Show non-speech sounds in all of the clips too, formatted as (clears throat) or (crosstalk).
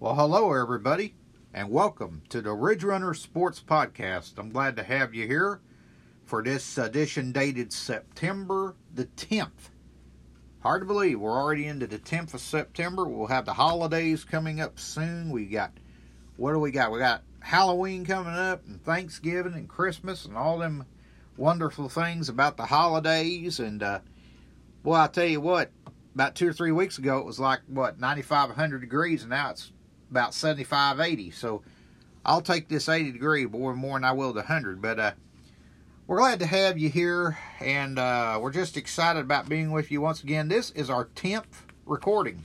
Well, hello, everybody, and welcome to the Ridge Runner Sports Podcast. I'm glad to have you here for this edition dated September the 10th. Hard to believe we're already into the 10th of September. We'll have the holidays coming up soon. We got, what do we got? We got Halloween coming up, and Thanksgiving, and Christmas, and all them wonderful things about the holidays. And, uh, boy, I tell you what, about two or three weeks ago, it was like, what, 95, 100 degrees, and now it's about 75, 80. So I'll take this 80 degree more, more than I will the 100. But uh, we're glad to have you here, and uh, we're just excited about being with you once again. This is our 10th recording,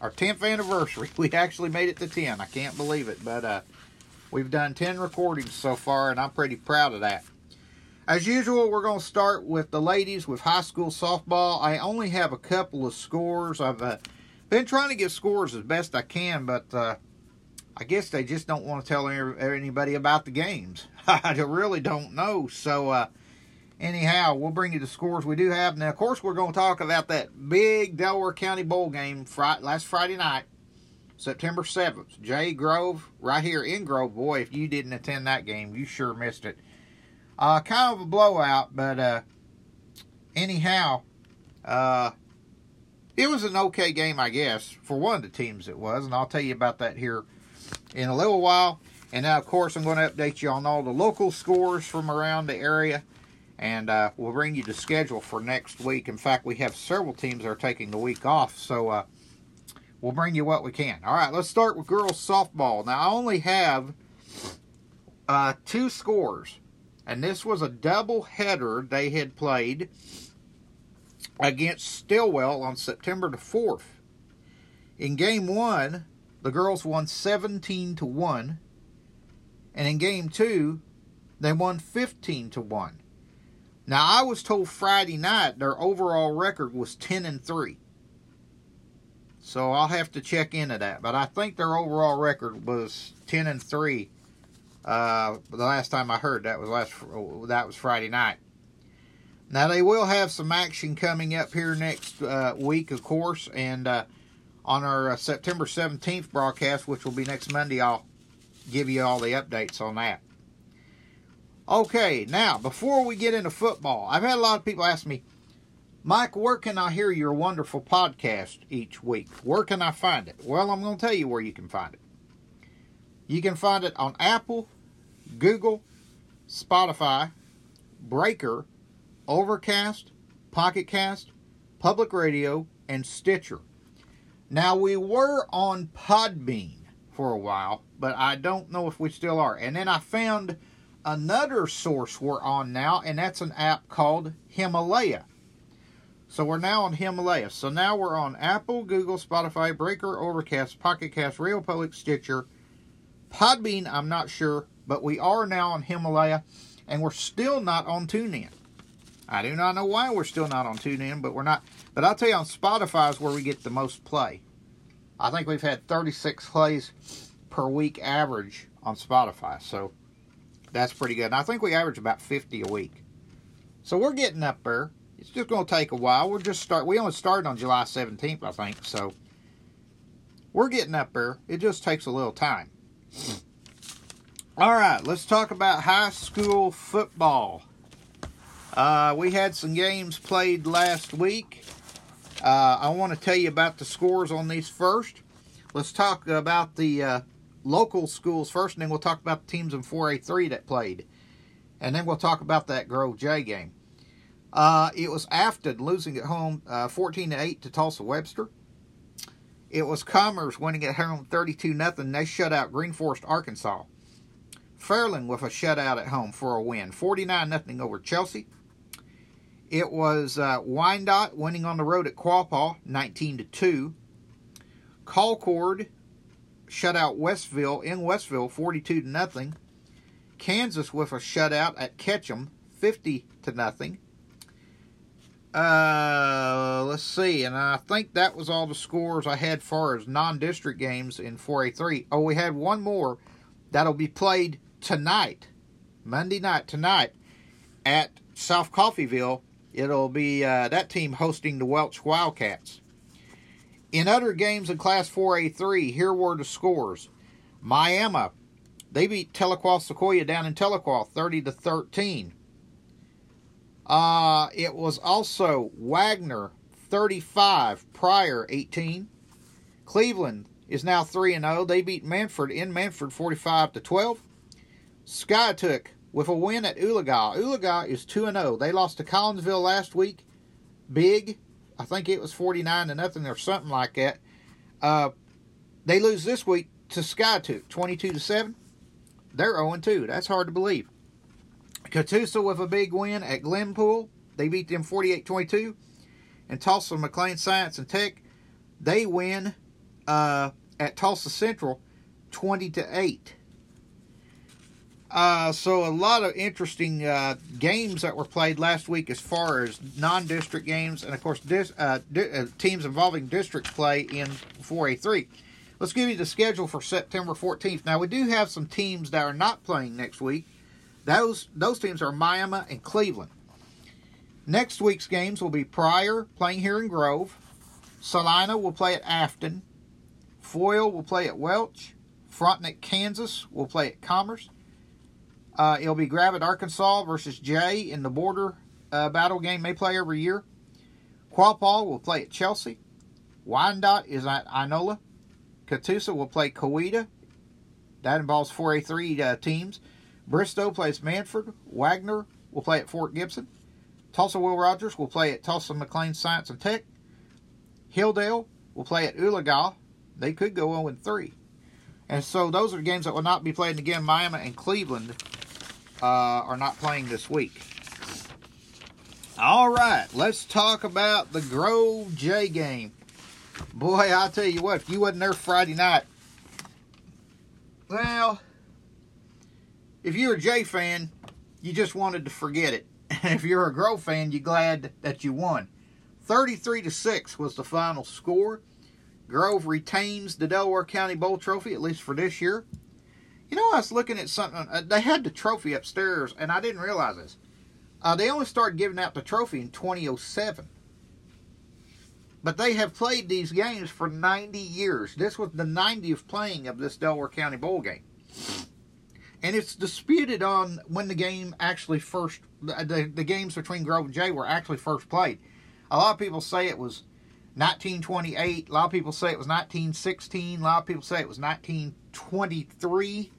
our 10th anniversary. (laughs) We actually made it to 10. I can't believe it, but uh, we've done 10 recordings so far, and I'm pretty proud of that. As usual, we're going to start with the ladies with high school softball. I only have a couple of scores. I've uh, been trying to get scores as best I can, but uh, I guess they just don't want to tell anybody about the games. (laughs) I really don't know. So, uh, anyhow, we'll bring you the scores we do have. Now, of course, we're going to talk about that big Delaware County Bowl game Friday, last Friday night, September 7th. Jay Grove, right here in Grove. Boy, if you didn't attend that game, you sure missed it. Uh, kind of a blowout, but uh, anyhow, uh, it was an okay game, I guess, for one of the teams it was, and I'll tell you about that here in a little while. And now, of course, I'm going to update you on all the local scores from around the area, and uh, we'll bring you the schedule for next week. In fact, we have several teams that are taking the week off, so uh, we'll bring you what we can. All right, let's start with girls softball. Now, I only have uh, two scores, and this was a double header they had played against Stillwell on September the 4th. In game one, the girls won 17 to 1. And in game two, they won 15 to 1. Now, I was told Friday night their overall record was 10 and 3. So I'll have to check into that. But I think their overall record was 10 and 3. Uh, the last time I heard that was last that was Friday night. Now they will have some action coming up here next uh, week, of course, and uh, on our uh, September 17th broadcast, which will be next Monday, I'll give you all the updates on that. Okay, now before we get into football, I've had a lot of people ask me, Mike, where can I hear your wonderful podcast each week? Where can I find it? Well, I'm going to tell you where you can find it. You can find it on Apple, Google, Spotify, Breaker, Overcast, Pocket Cast, Public Radio, and Stitcher. Now, we were on Podbean for a while, but I don't know if we still are. And then I found another source we're on now, and that's an app called Himalaya. So we're now on Himalaya. So now we're on Apple, Google, Spotify, Breaker, Overcast, Pocket Cast, Radio Public, Stitcher, Podbean, I'm not sure, but we are now on Himalaya, and we're still not on TuneIn. I do not know why we're still not on TuneIn, but we're not. But I'll tell you, on Spotify is where we get the most play. I think we've had 36 plays per week average on Spotify, so that's pretty good. And I think we average about 50 a week. So we're getting up there. It's just going to take a while. We're just start. We only started on July 17th, I think. So we're getting up there. It just takes a little time. All right, let's talk about high school football. Uh, we had some games played last week. Uh, I want to tell you about the scores on these first. Let's talk about the uh, local schools first, and then we'll talk about the teams in 4A3 that played. And then we'll talk about that Grove Jay game. Uh, it was Afton losing at home uh, 14 to 8 to Tulsa Webster. It was Commerce winning at home 32 0. They shut out Green Forest, Arkansas. Fairland with a shutout at home for a win 49 0 over Chelsea. It was uh, Wyandotte winning on the road at Quapaw, 19 to 2. Colcord shut out Westville in Westville, 42 to nothing. Kansas with a shutout at Ketchum, 50 to nothing. Uh, let's see, and I think that was all the scores I had far as non-district games in 4A3. Oh, we had one more that'll be played tonight, Monday night tonight, at South Coffeyville It'll be uh, that team hosting the Welch Wildcats. In other games in Class 4A3, here were the scores. Miami, they beat Tahlequah Sequoia down in Tahlequah 30 to 13. Uh, it was also Wagoner 35, Pryor 18. Cleveland is now 3 and 0. They beat Mannford in Mannford 45 to 12. Skiatook with a win at Oologah. Oologah is 2 and 0. They lost to Collinsville last week. Big. I think it was 49 to nothing or something like that. Uh, they lose this week to Skiatook 22 to 7. They're 0 2. That's hard to believe. Catoosa with a big win at Glenpool. They beat them 48 22. And Tulsa McLain Science and Tech, they win uh, at Tulsa Central 20 to 8. Uh, so a lot of interesting uh, games that were played last week as far as non-district games and of course dis, uh, di- uh, teams involving district play in 4A3. Let's give you the schedule for September 14th. Now we do have some teams that are not playing next week. Those those teams are Miami and Cleveland. Next week's games will be Pryor playing here in Grove. Salina will play at Afton. Foyil will play at Welch. Frontenac, Kansas will play at Commerce. Uh, it'll be Gravette, Arkansas versus Jay in the border uh, battle game they play every year. Quapaw will play at Chelsea. Wyandotte is at Inola. Catoosa will play Coweta. That involves 4A3 uh, teams. Bristow plays Mannford. Wagoner will play at Fort Gibson. Tulsa Will Rogers will play at Tulsa McLain Science and Tech. Hilldale will play at Oologah. They could go 0 3. And so those are games that will not be played again. Miami and Cleveland Uh, are not playing this week. All right, let's talk about the Grove Jay game. Boy, I'll tell you what, if you wasn't there Friday night, well, if you're a Jay fan, you just wanted to forget it. (laughs) if you're a Grove fan, you're glad that you won. 33 to 6 was the final score. Grove retains the Delaware County Bowl trophy, at least for this year. You know, I was looking at something. Uh, they had the trophy upstairs, and I didn't realize this. Uh, they only started giving out the trophy in 2007. But they have played these games for 90 years. This was the 90th playing of this Delaware County Bowl game. And it's disputed on when the game actually first, the, the games between Grove and Jay were actually first played. A lot of people say it was 1928. A lot of people say it was 1916. A lot of people say it was 1923.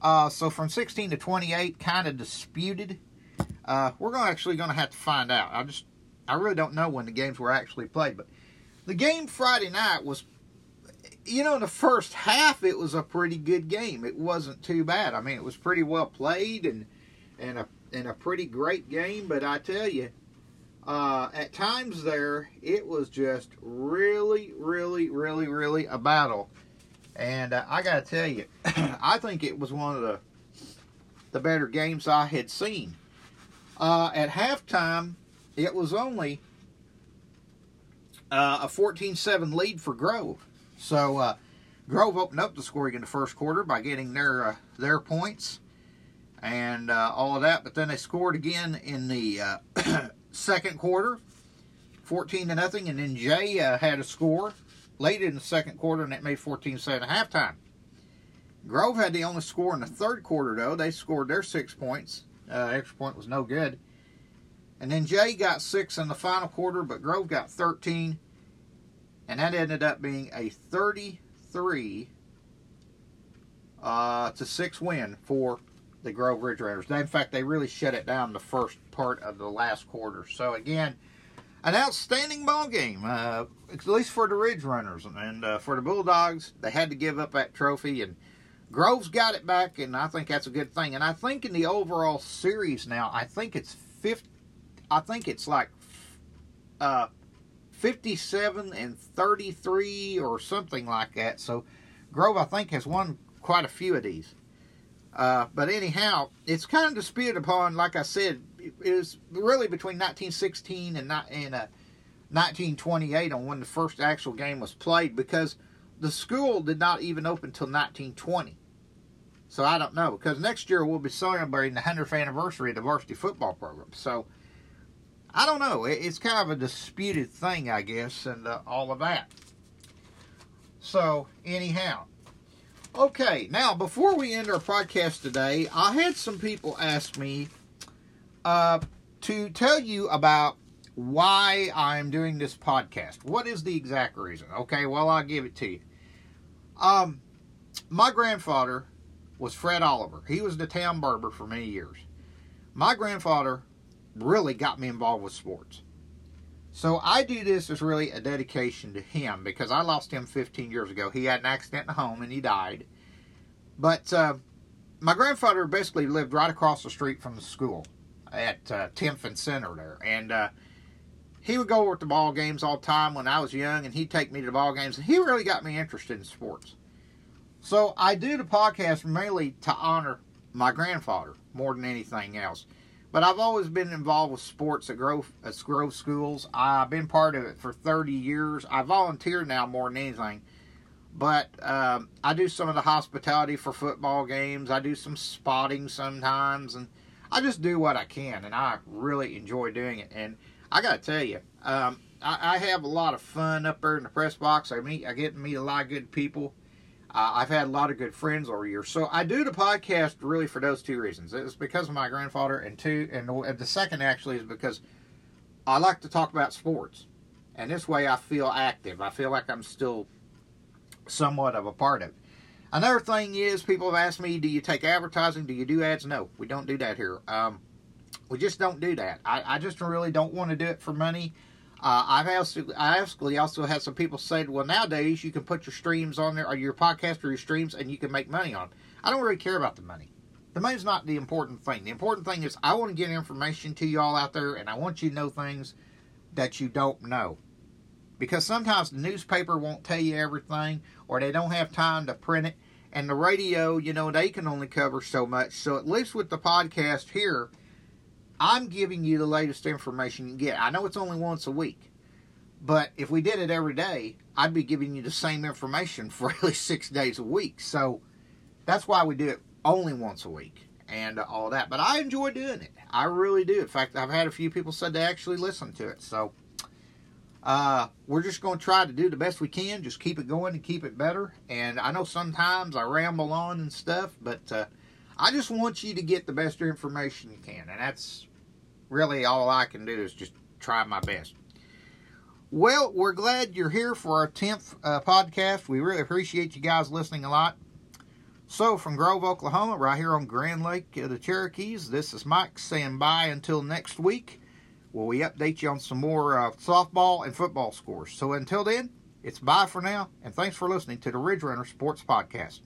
Uh, so from 16 to 28, kind of disputed. Uh, we're going actually going to have to find out. I just, I really don't know when the games were actually played, but the game Friday night was, you know, in the first half it was a pretty good game. It wasn't too bad. I mean, it was pretty well played and and a and a pretty great game. But I tell you, uh, at times there, it was just really, really, really, really a battle. And uh, I got to tell you, (clears throat) I think it was one of the the better games I had seen. Uh, at halftime, it was only uh, a 14-7 lead for Grove. So uh, Grove opened up the scoring in the first quarter by getting their uh, their points and uh, all of that. But then they scored again in the (clears throat) second quarter, 14 to nothing, and then Jay uh, had a score late in the second quarter, and that made 14-7 at halftime. Grove had the only score in the third quarter, though. They scored their six points. Uh, extra point was no good. And then Jay got six in the final quarter, but Grove got 13. And that ended up being a 33 uh, to 6 win for the Grove Ridge Raiders. in fact, they really shut it down the first part of the last quarter. So again, an outstanding ball game, uh, at least for the Ridge Runners and uh, for the Bulldogs. They had to give up that trophy, and Grove's got it back, and I think that's a good thing. And I think in the overall series now, I think it's 50, I think it's like uh, 57 and 33 or something like that. So Grove, I think, has won quite a few of these. Uh, but anyhow, it's kind of disputed upon, like I said, it was really between 1916 and, and uh, 1928 on when the first actual game was played because the school did not even open until 1920. So I don't know because next year we'll be celebrating the 100th anniversary of the varsity football program. So I don't know. It's kind of a disputed thing, I guess, and uh, all of that. So, anyhow. Okay, now before we end our podcast today, I had some people ask me uh, to tell you about why I'm doing this podcast. What is the exact reason? Okay, well, I'll give it to you. Um, my grandfather was Fred Oliver. He was the town barber for many years. My grandfather really got me involved with sports. So I do this as really a dedication to him because I lost him 15 years ago. He had an accident at home and he died. But uh, my grandfather basically lived right across the street from the school at uh, Timphin Center there. And uh, he would go over to ball games all the time when I was young and he'd take me to the ball games. And he really got me interested in sports. So I do the podcast mainly to honor my grandfather more than anything else. But I've always been involved with sports at Grove, at Grove Schools. I've been part of it for 30 years. I volunteer now more than anything. But um, I do some of the hospitality for football games. I do some spotting sometimes. And I just do what I can. And I really enjoy doing it. And I got to tell you, um, I, I, have a lot of fun up there in the press box. I meet, I get to meet a lot of good people. Uh, I've had a lot of good friends over years. So I do the podcast really for those two reasons. It's because of my grandfather, and two, and the second actually is because I like to talk about sports, and this way I feel active. I feel like I'm still somewhat of a part of it. Another thing is, people have asked me, "Do you take advertising? Do you do ads?" No, we don't do that here. Um, we just don't do that. I, I just really don't want to do it for money. Uh, I've also, I actually also had some people say, well, nowadays you can put your streams on there, or your podcast or your streams, and you can make money on. I don't really care about the money. The money's not the important thing. The important thing is I want to get information to you all out there, and I want you to know things that you don't know. Because sometimes the newspaper won't tell you everything, or they don't have time to print it. And the radio, you know, they can only cover so much. So at least with the podcast here, I'm giving you the latest information you can get. I know it's only once a week, but if we did it every day, I'd be giving you the same information (laughs) for at least six days a week. So that's why we do it only once a week and all that. But I enjoy doing it. I really do. In fact, I've had a few people said they actually listen to it. So uh, we're just going to try to do the best we can. Just keep it going and keep it better. And I know sometimes I ramble on and stuff, but uh, I just want you to get the best information you can. And that's really all I can do is just try my best. Well, we're glad you're here for our 10th uh, podcast. We really appreciate you guys listening a lot. So, from Grove, Oklahoma, right here on Grand Lake of the Cherokees, this is Mike saying bye until next week, where we update you on some more uh, softball and football scores. So, until then, it's bye for now, and thanks for listening to the Ridge Runner Sports Podcast.